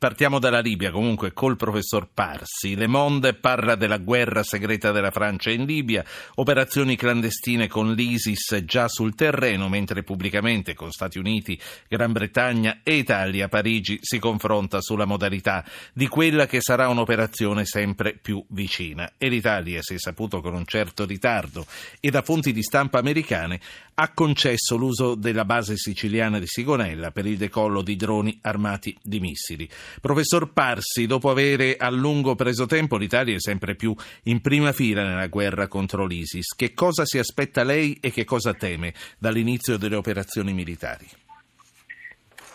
Partiamo dalla Libia comunque col professor Parsi. Le Monde parla della guerra segreta della Francia in Libia, operazioni clandestine con l'ISIS già sul terreno, mentre pubblicamente con Stati Uniti, Gran Bretagna e Italia Parigi si confronta sulla modalità di quella che sarà un'operazione sempre più vicina. E l'Italia, si è saputo con un certo ritardo e da fonti di stampa americane, ha concesso l'uso della base siciliana di Sigonella per il decollo di droni armati di missili. Professor Parsi, dopo avere a lungo preso tempo, l'Italia è sempre più in prima fila nella guerra contro l'ISIS. Che cosa si aspetta lei e che cosa teme dall'inizio delle operazioni militari?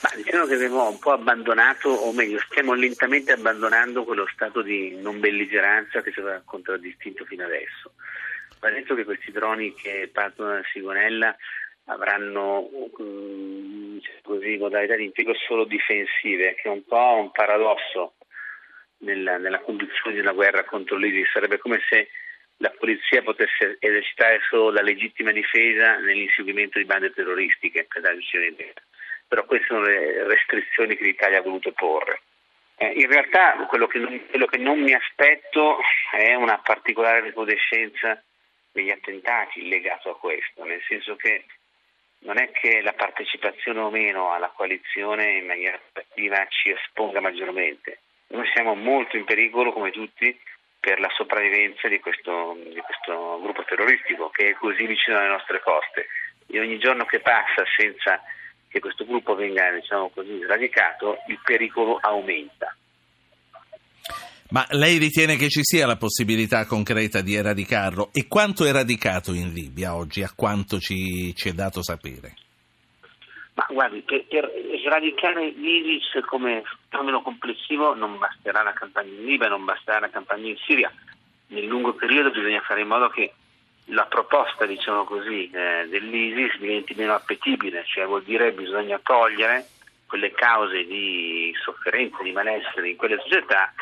Ma diciamo che abbiamo un po' abbandonato, o meglio, stiamo lentamente abbandonando quello stato di non belligeranza che ci aveva contraddistinto fino adesso. Va detto che questi droni che partono da Sigonella avranno um, così, modalità impiego solo difensive, che è un po' un paradosso nella, nella conduzione di una guerra contro l'ISIS. Sarebbe come se la polizia potesse esercitare solo la legittima difesa nell'inseguimento di bande terroristiche, però queste sono le restrizioni che l'Italia ha voluto porre. Eh, in realtà quello che, non, quello che non mi aspetto è una particolare recrudescenza degli attentati legato a questo, nel senso che non è che la partecipazione o meno alla coalizione in maniera attiva ci esponga maggiormente. Noi siamo molto in pericolo, come tutti, per la sopravvivenza di questo, di questo gruppo terroristico che è così vicino alle nostre coste. E ogni giorno che passa senza che questo gruppo venga diciamo così, sradicato, il pericolo aumenta. Ma lei ritiene che ci sia la possibilità concreta di eradicarlo? E quanto è radicato in Libia oggi, a quanto ci, ci è dato sapere? Ma guardi, per, per sradicare l'ISIS come fenomeno complessivo non basterà la campagna in Libia, non basterà la campagna in Siria. Nel lungo periodo bisogna fare in modo che la proposta, diciamo così, eh, dell'ISIS diventi meno appetibile, cioè vuol dire che bisogna togliere quelle cause di sofferenza, di malessere in quelle società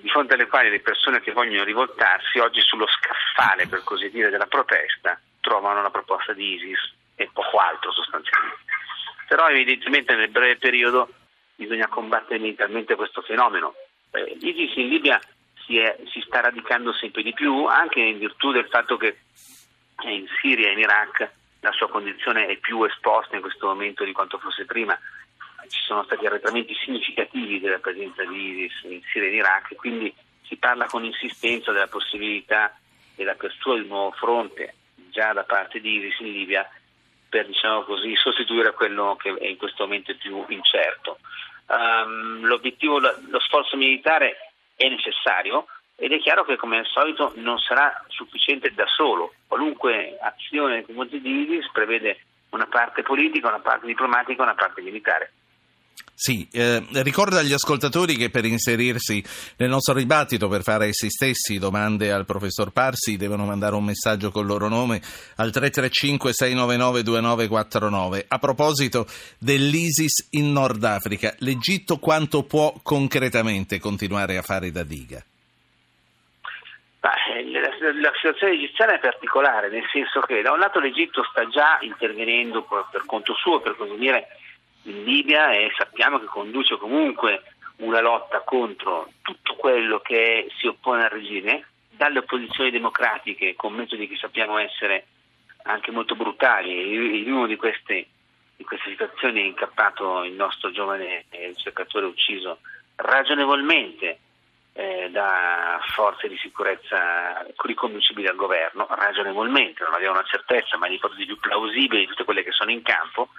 di fronte alle quali le persone che vogliono rivoltarsi oggi sullo scaffale, per così dire, della protesta, trovano la proposta di ISIS e poco altro sostanzialmente. Però evidentemente nel breve periodo bisogna combattere militarmente questo fenomeno. Eh, L'ISIS in Libia si, è, si, sta radicando sempre di più, anche in virtù del fatto che in Siria e in Iraq la sua condizione è più esposta in questo momento di quanto fosse prima ci sono stati arretramenti significativi della presenza di ISIS in Siria e in Iraq quindi si parla con insistenza della possibilità dell'apertura di un nuovo fronte già da parte di ISIS in Libia per diciamo così, sostituire quello che è in questo momento più incerto. Um, l'obiettivo, lo sforzo militare è necessario ed è chiaro che come al solito non sarà sufficiente da solo. Qualunque azione nei confronti di ISIS prevede una parte politica, una parte diplomatica e una parte militare. Sì, eh, ricorda agli ascoltatori che per inserirsi nel nostro dibattito, per fare essi stessi domande al professor Parsi, devono mandare un messaggio con il loro nome al 335-699-2949. A proposito dell'ISIS in Nord Africa, l'Egitto quanto può concretamente continuare a fare da diga? La, situazione egiziana è particolare, nel senso che da un lato l'Egitto sta già intervenendo per conto suo, per così dire, in Libia e sappiamo che conduce comunque una lotta contro tutto quello che si oppone al regime, dalle opposizioni democratiche con metodi che sappiamo essere anche molto brutali. In una di queste, di queste situazioni è incappato il nostro giovane ricercatore ucciso ragionevolmente eh, da forze di sicurezza riconducibili al governo, ragionevolmente, non abbiamo una certezza, ma le ipotesi più plausibili di tutte quelle che sono in campo,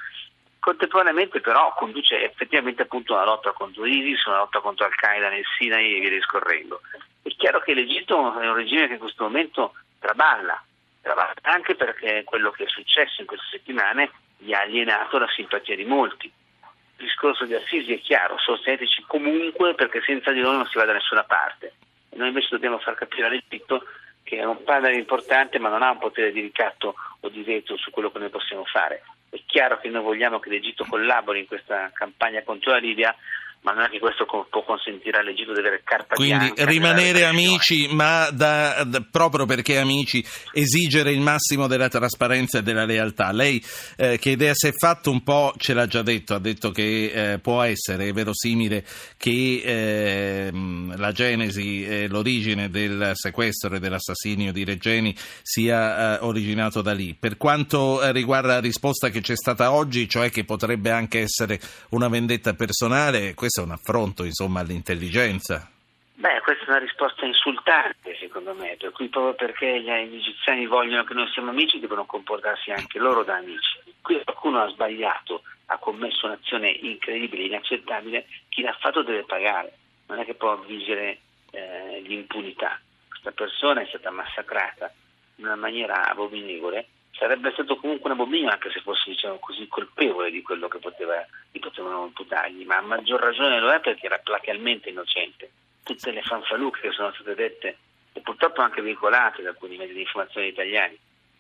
Contemporaneamente però conduce effettivamente appunto una lotta contro ISIS, una lotta contro Al-Qaeda nel Sinai e via discorrendo. È chiaro che l'Egitto è un regime che in questo momento traballa, traballa anche perché quello che è successo in queste settimane gli ha alienato la simpatia di molti. Il discorso di Assisi è chiaro, sosteneteci comunque perché senza di noi non si va da nessuna parte. Noi invece dobbiamo far capire all'Egitto che è un partner importante ma non ha un potere di ricatto o di veto su quello che noi possiamo fare. È chiaro che noi vogliamo che l'Egitto collabori in questa campagna contro la Libia, ma non è che questo può consentire all'Egitto di avere carta Quindi rimanere amici, ma da, da, proprio perché amici, esigere il massimo della trasparenza e della lealtà. Lei eh, che idea si è fatto un po', ce l'ha già detto, ha detto che eh, può essere verosimile che eh, la genesi e l'origine del sequestro e dell'assassinio di Regeni sia eh, originato da lì. Per quanto eh, riguarda la risposta che c'è stata oggi, cioè che potrebbe anche essere una vendetta personale, questo è un affronto insomma, all'intelligenza. Beh, questa è una risposta insultante secondo me, per cui proprio perché gli egiziani vogliono che noi siamo amici devono comportarsi anche loro da amici. Qui qualcuno ha sbagliato, ha commesso un'azione incredibile, inaccettabile, chi l'ha fatto deve pagare, non è che può vigere eh, l'impunità. Questa persona è stata massacrata in una maniera abominevole sarebbe stato comunque un abominio anche se fosse diciamo così, colpevole di quello che poteva, potevano imputargli, ma a maggior ragione lo è perché era platealmente innocente. Tutte le fanfaluche che sono state dette e purtroppo anche vincolate da alcuni mezzi di informazione italiani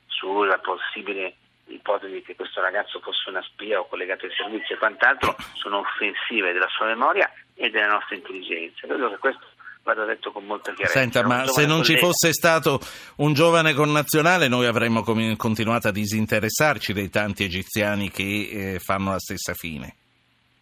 sulla possibile ipotesi che questo ragazzo fosse una spia o collegato ai servizi e quant'altro sono offensive della sua memoria e della nostra intelligenza. Credo che questo vada detto con molta chiarezza. Senta, ma se non collega. ci fosse stato un giovane connazionale noi avremmo continuato a disinteressarci dei tanti egiziani che eh, fanno la stessa fine.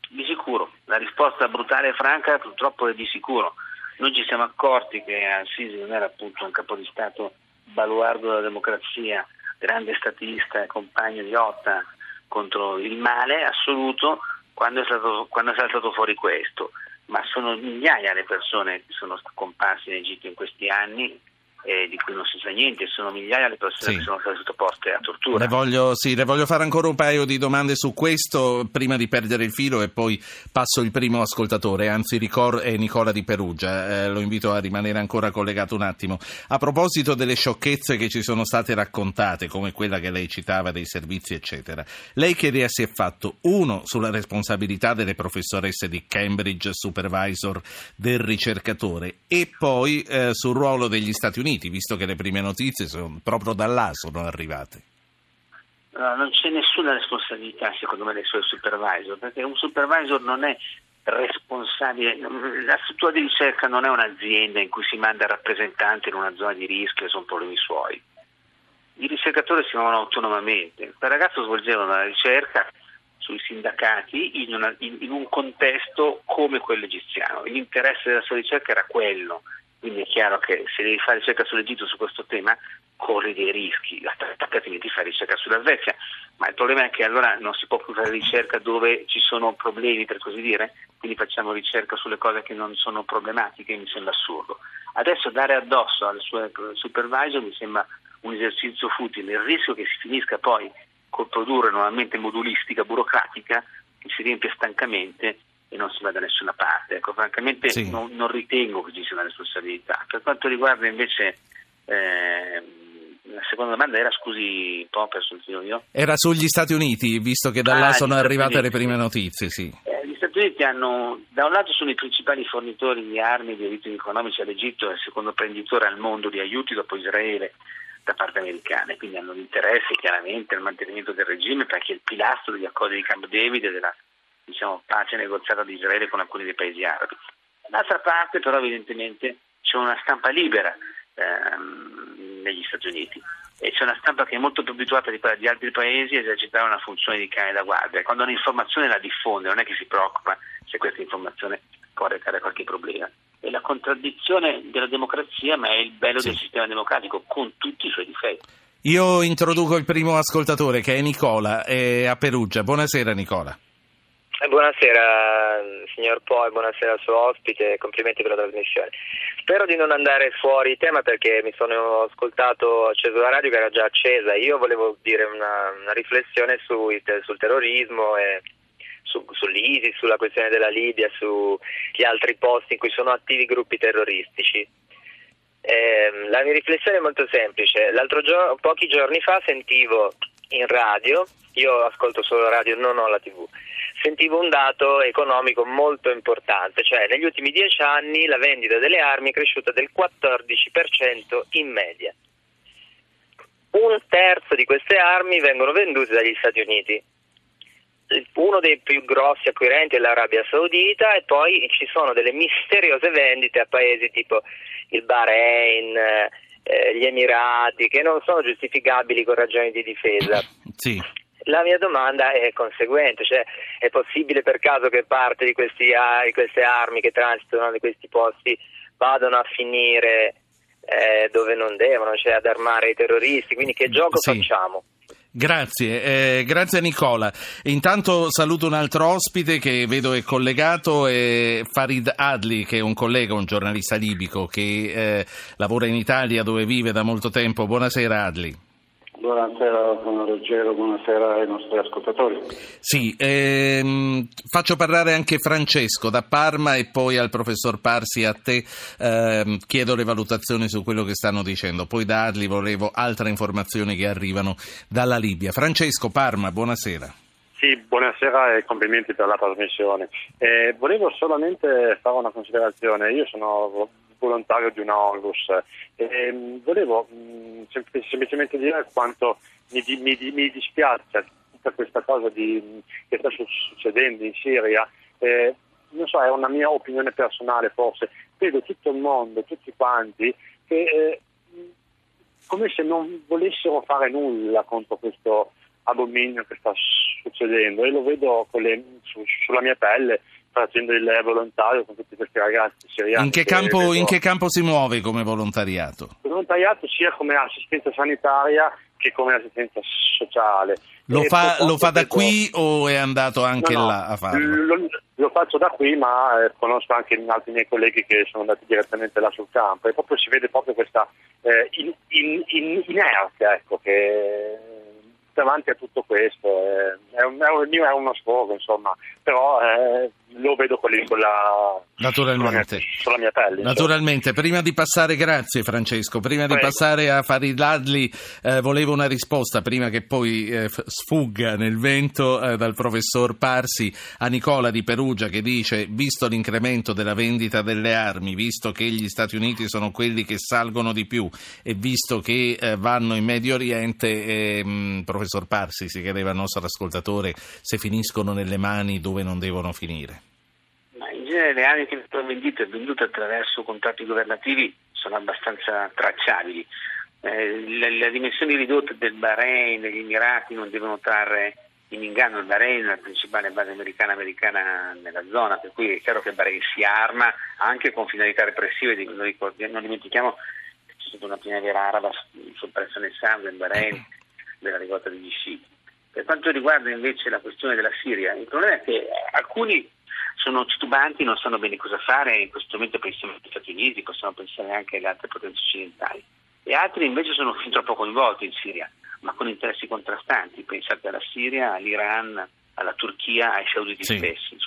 Di sicuro, la risposta brutale e franca purtroppo è di sicuro. Noi ci siamo accorti che Al-Sisi non era appunto un capo di Stato baluardo della democrazia, grande statista e compagno di lotta contro il male assoluto quando è, stato, quando è saltato fuori questo ma sono migliaia le persone che sono scomparse in Egitto in questi anni eh, di cui non si sa niente, sono migliaia le persone sì. che sono state sottoposte a tortura. Le voglio, sì, le voglio, fare ancora un paio di domande su questo prima di perdere il filo e poi passo il primo ascoltatore, anzi Ricor è Nicola di Perugia, eh, lo invito a rimanere ancora collegato un attimo. A proposito delle sciocchezze che ci sono state raccontate, come quella che lei citava dei servizi eccetera, lei che idea si è fatto? Uno, sulla responsabilità delle professoresse di Cambridge, supervisor del ricercatore e poi eh, sul ruolo degli Stati Uniti Uniti, visto che le prime notizie sono, proprio da là sono arrivate? No, non c'è nessuna responsabilità secondo me dei suoi supervisor, perché un supervisor non è responsabile, la struttura di ricerca non è un'azienda in cui si manda rappresentanti in una zona di rischio e sono problemi suoi. I ricercatori si muovono autonomamente. Quel ragazzo svolgeva una ricerca sui sindacati in, una, in, in un contesto come quello egiziano. L'interesse della sua ricerca era quello, quindi è chiaro che se devi fare ricerca sull'Egitto su questo tema corri dei rischi, altrimenti fai ricerca sulla Svezia, ma il problema è che allora non si può più fare ricerca dove ci sono problemi per così dire, quindi facciamo ricerca sulle cose che non sono problematiche, mi sembra assurdo. Adesso dare addosso al suo supervisor mi sembra un esercizio futile, il rischio che si finisca poi col produrre nuovamente modulistica burocratica che si riempie stancamente e non si va da nessuna parte. Ecco, francamente sì. non, non, ritengo che ci sia una responsabilità. Per quanto riguarda invece eh, la seconda domanda era, scusi, Popper, sul io? Era sugli Stati Uniti, visto che da ah, là sono arrivate le prime notizie, sì. Eh, gli Stati Uniti hanno, da un lato sono i principali fornitori di armi e di aiuti economici all'Egitto, è il secondo prenditore al mondo di aiuti dopo Israele da parte americana, quindi hanno l'interesse chiaramente al mantenimento del regime perché è il pilastro degli accordi di Camp David e della diciamo, pace negoziata di Israele con alcuni dei paesi arabi. D'altra parte però evidentemente c'è una stampa libera ehm, negli Stati Uniti e c'è una stampa che è molto più abituata di quella di altri paesi a esercitare una funzione di cane da guardia. Quando un'informazione la diffonde non è che si preoccupa se questa informazione può arrecare qualche problema. È la contraddizione della democrazia, ma è il bello sì. del sistema democratico con tutti i suoi difetti. Io introduco il primo ascoltatore che è Nicola è a Perugia. Buonasera Nicola. Buonasera signor Po buonasera al suo ospite, complimenti per la trasmissione. Spero di non andare fuori tema perché mi sono ascoltato, acceso la radio che era già accesa, io volevo dire una, una riflessione sui, sul terrorismo e su, sull'ISIS, sulla questione della Libia, sugli altri posti in cui sono attivi gruppi terroristici. Eh, la mia riflessione è molto semplice, giorno, pochi giorni fa sentivo in radio, io ascolto solo radio, non ho la tv, sentivo un dato economico molto importante, cioè negli ultimi dieci anni la vendita delle armi è cresciuta del 14% in media. Un terzo di queste armi vengono vendute dagli Stati Uniti. uno dei più grossi acquirenti è l'Arabia Saudita e poi ci sono delle misteriose vendite a paesi tipo il Bahrain, eh, gli Emirati, che non sono giustificabili con ragioni di difesa. Sì. La mia domanda è conseguente, cioè è possibile per caso che parte di, questi, di queste armi che transitano da questi posti vadano a finire eh, dove non devono, cioè ad armare i terroristi, quindi che gioco sì. facciamo? Grazie, eh, grazie Nicola. Intanto saluto un altro ospite che vedo è collegato, è Farid Adli, che è un collega, un giornalista libico che eh, lavora in Italia dove vive da molto tempo. Buonasera Adli. Buonasera Ruggero, buonasera ai nostri ascoltatori. Sì, ehm, faccio parlare anche Francesco da Parma e poi al professor Parsi a te ehm, chiedo le valutazioni su quello che stanno dicendo. Poi da Adli volevo altre informazioni che arrivano dalla Libia. Francesco, Parma, buonasera. Sì, buonasera e complimenti per la trasmissione. Eh, volevo solamente fare una considerazione. Io sono volontario di una Onlus. E, volevo mh, semplicemente dire quanto mi, mi, mi, dispiace tutta questa cosa di, che sta succedendo in Siria. Eh, non so, è una mia opinione personale forse. Vedo tutto il mondo, tutti quanti, che eh, come se non volessero fare nulla contro questo abominio che sta succedendo e lo vedo le, su, sulla mia pelle facendo il volontario con tutti questi ragazzi siriani. In che, campo, in che campo si muove come volontariato? Volontariato sia come assistenza sanitaria che come assistenza sociale. Lo, fa, lo fa, da qui o è andato anche no, no, là a farlo? Lo, lo, faccio da qui, ma eh, conosco anche altri miei colleghi che sono andati direttamente là sul campo e proprio si vede proprio questa eh, in, in, in, inerzia ecco, che davanti a tutto questo. Eh, è un, è un, è uno sfogo, insomma, però eh, lo vedo con, con la Naturalmente. Sulla mia, pelle. Naturalmente, prima di passare, grazie Francesco, prima Prego. di passare a Farid Ladli, eh, volevo una risposta prima che poi eh, sfugga nel vento eh, dal professor Parsi a Nicola di Perugia che dice, visto l'incremento della vendita delle armi, visto che gli Stati Uniti sono quelli che salgono di più e visto che eh, vanno in Medio Oriente, ehm, professor Parsi si chiedeva al nostro ascoltatore se finiscono nelle mani dove non devono finire. Genere le armi che vengono vendute e vendute attraverso contratti governativi sono abbastanza tracciabili. Eh, le, le, dimensioni ridotte del Bahrain, degli Emirati non devono trarre in inganno. Il Bahrain, la principale base americana americana nella zona, per cui è chiaro che il Bahrain si arma anche con finalità repressive, non dimentichiamo che c'è stata una primavera araba sul prezzo del sangue in Bahrain della rivolta degli sciiti. Per quanto riguarda invece la questione della Siria, il problema è che alcuni sono titubanti, non sanno bene cosa fare, in questo momento pensiamo agli Stati Uniti, possiamo pensare anche alle altre potenze occidentali, e altri invece sono fin troppo coinvolti in Siria, ma con interessi contrastanti, pensate alla Siria, all'Iran, alla Turchia, ai sauditi sì. stessi,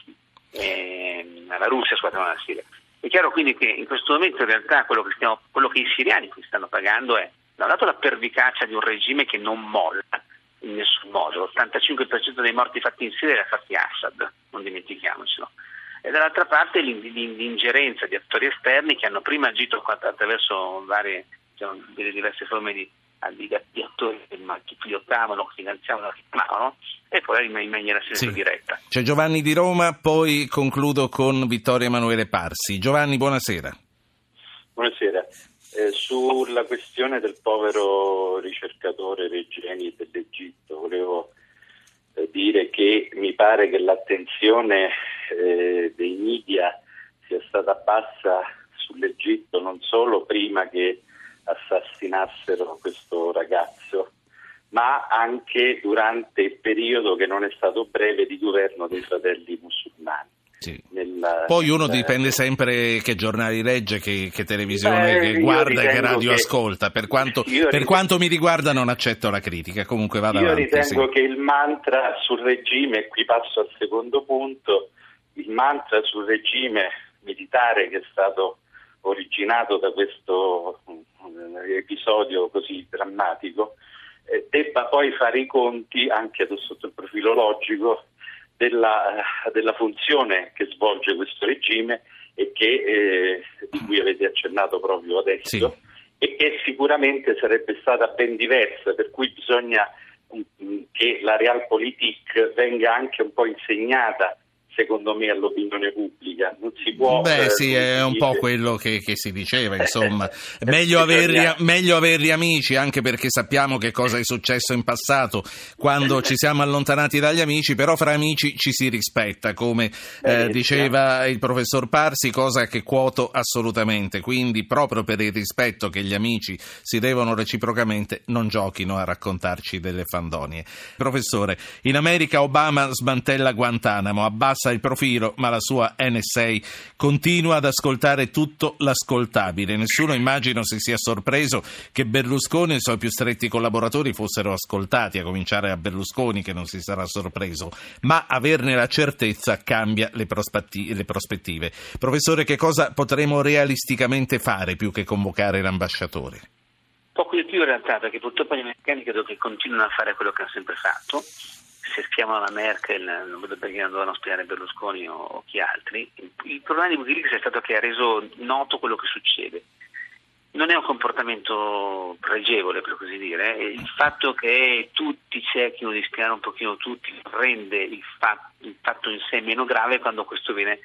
eh, alla Russia, scusate, non alla Siria. È chiaro quindi che in questo momento in realtà quello che, stiamo, quello che i siriani qui stanno pagando è da un lato la pervicacia di un regime che non molla in nessun modo, l'85% dei morti fatti in Siria ha fatti Assad, non dimentichiamocelo e dall'altra parte l'ingerenza di attori esterni che hanno prima agito attraverso varie, diciamo, delle diverse forme di, di, di attori che pilottavano, che finanziavano, che chiamavano e poi in maniera sempre sì. diretta. C'è Giovanni di Roma, poi concludo con Vittorio Emanuele Parsi. Giovanni, buonasera. Buonasera. Eh, sulla questione del povero ricercatore Regeni dell'Egitto, volevo eh, dire che mi pare che l'attenzione eh, dei media sia stata bassa sull'Egitto non solo prima che assassinassero questo ragazzo, ma anche durante il periodo che non è stato breve di governo dei fratelli musulmani. Sì. Nella, Poi uno nella... dipende sempre che giornali legge, che, che televisione Beh, che guarda e che radio che... ascolta. Per quanto, per quanto, mi riguarda non accetto la critica, comunque vado io avanti. Io ritengo sì. che il mantra sul regime, e qui passo al secondo punto, il mantra sul regime militare che è stato originato da questo eh, episodio così drammatico, eh, debba poi fare i conti anche sotto il profilo logico della, eh, della funzione che svolge questo regime e che, eh, di cui avete accennato proprio adesso sì. e che sicuramente sarebbe stata ben diversa, per cui bisogna che la realpolitik venga anche un po' insegnata secondo me all'opinione pubblica. Non si può. Beh, eh, sì, è un po' quello che, che si diceva, insomma. meglio, averli, meglio, averli, amici, anche perché sappiamo che cosa è successo in passato quando ci siamo allontanati dagli amici, però fra amici ci si rispetta, come eh, diceva il professor Parsi, cosa che quoto assolutamente. Quindi, proprio per il rispetto che gli amici si devono reciprocamente, non giochino a raccontarci delle fandonie. Professore, in America Obama smantella Guantanamo, abbassa abbassa il profilo, ma la sua NSA continua ad ascoltare tutto l'ascoltabile. Nessuno immagino si sia sorpreso che Berlusconi e i suoi più stretti collaboratori fossero ascoltati, a cominciare da Berlusconi che non si sarà sorpreso, ma averne la certezza cambia le, le prospettive. Professore, che cosa potremo realisticamente fare più che convocare l'ambasciatore? Poco di più in realtà, perché purtroppo gli americani credo che continuino a fare quello che hanno sempre fatto se schiamano la Merkel non vedo perché non dovevano spiare Berlusconi o, o chi altri. Il, il problema di Wikileaks è stato che ha reso noto quello che succede. Non è un comportamento pregevole, per così dire. Il fatto che tutti cerchino di spiare un pochino tutti rende il fatto, il fatto in sé meno grave quando questo viene,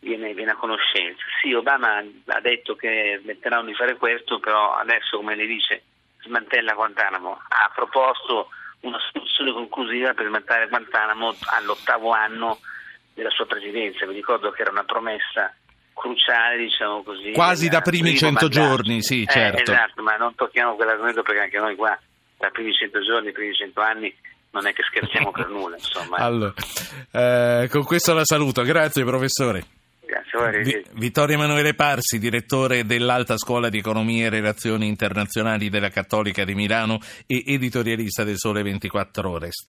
viene, viene, a conoscenza. Sì, Obama ha detto che smetteranno di fare questo, però adesso, come le dice, smantella Guantanamo. Ha proposto una soluzione conclusiva per smattare Guantanamo all'ottavo anno della sua presidenza. Vi ricordo che era una promessa cruciale, diciamo così. Quasi da primi cento giorni, sì, eh, certo. Esatto, ma non tocchiamo quell'argomento perché anche noi qua, da primi cento giorni, primi cento anni, non è che scherziamo per nulla, insomma. Allora, eh, con questo la saluto, grazie professore. Vi, Vittorio Emanuele Parsi, direttore dell'Alta Scuola di Economia e Relazioni Internazionali della Cattolica di Milano e editorialista del Sole 24 Ore.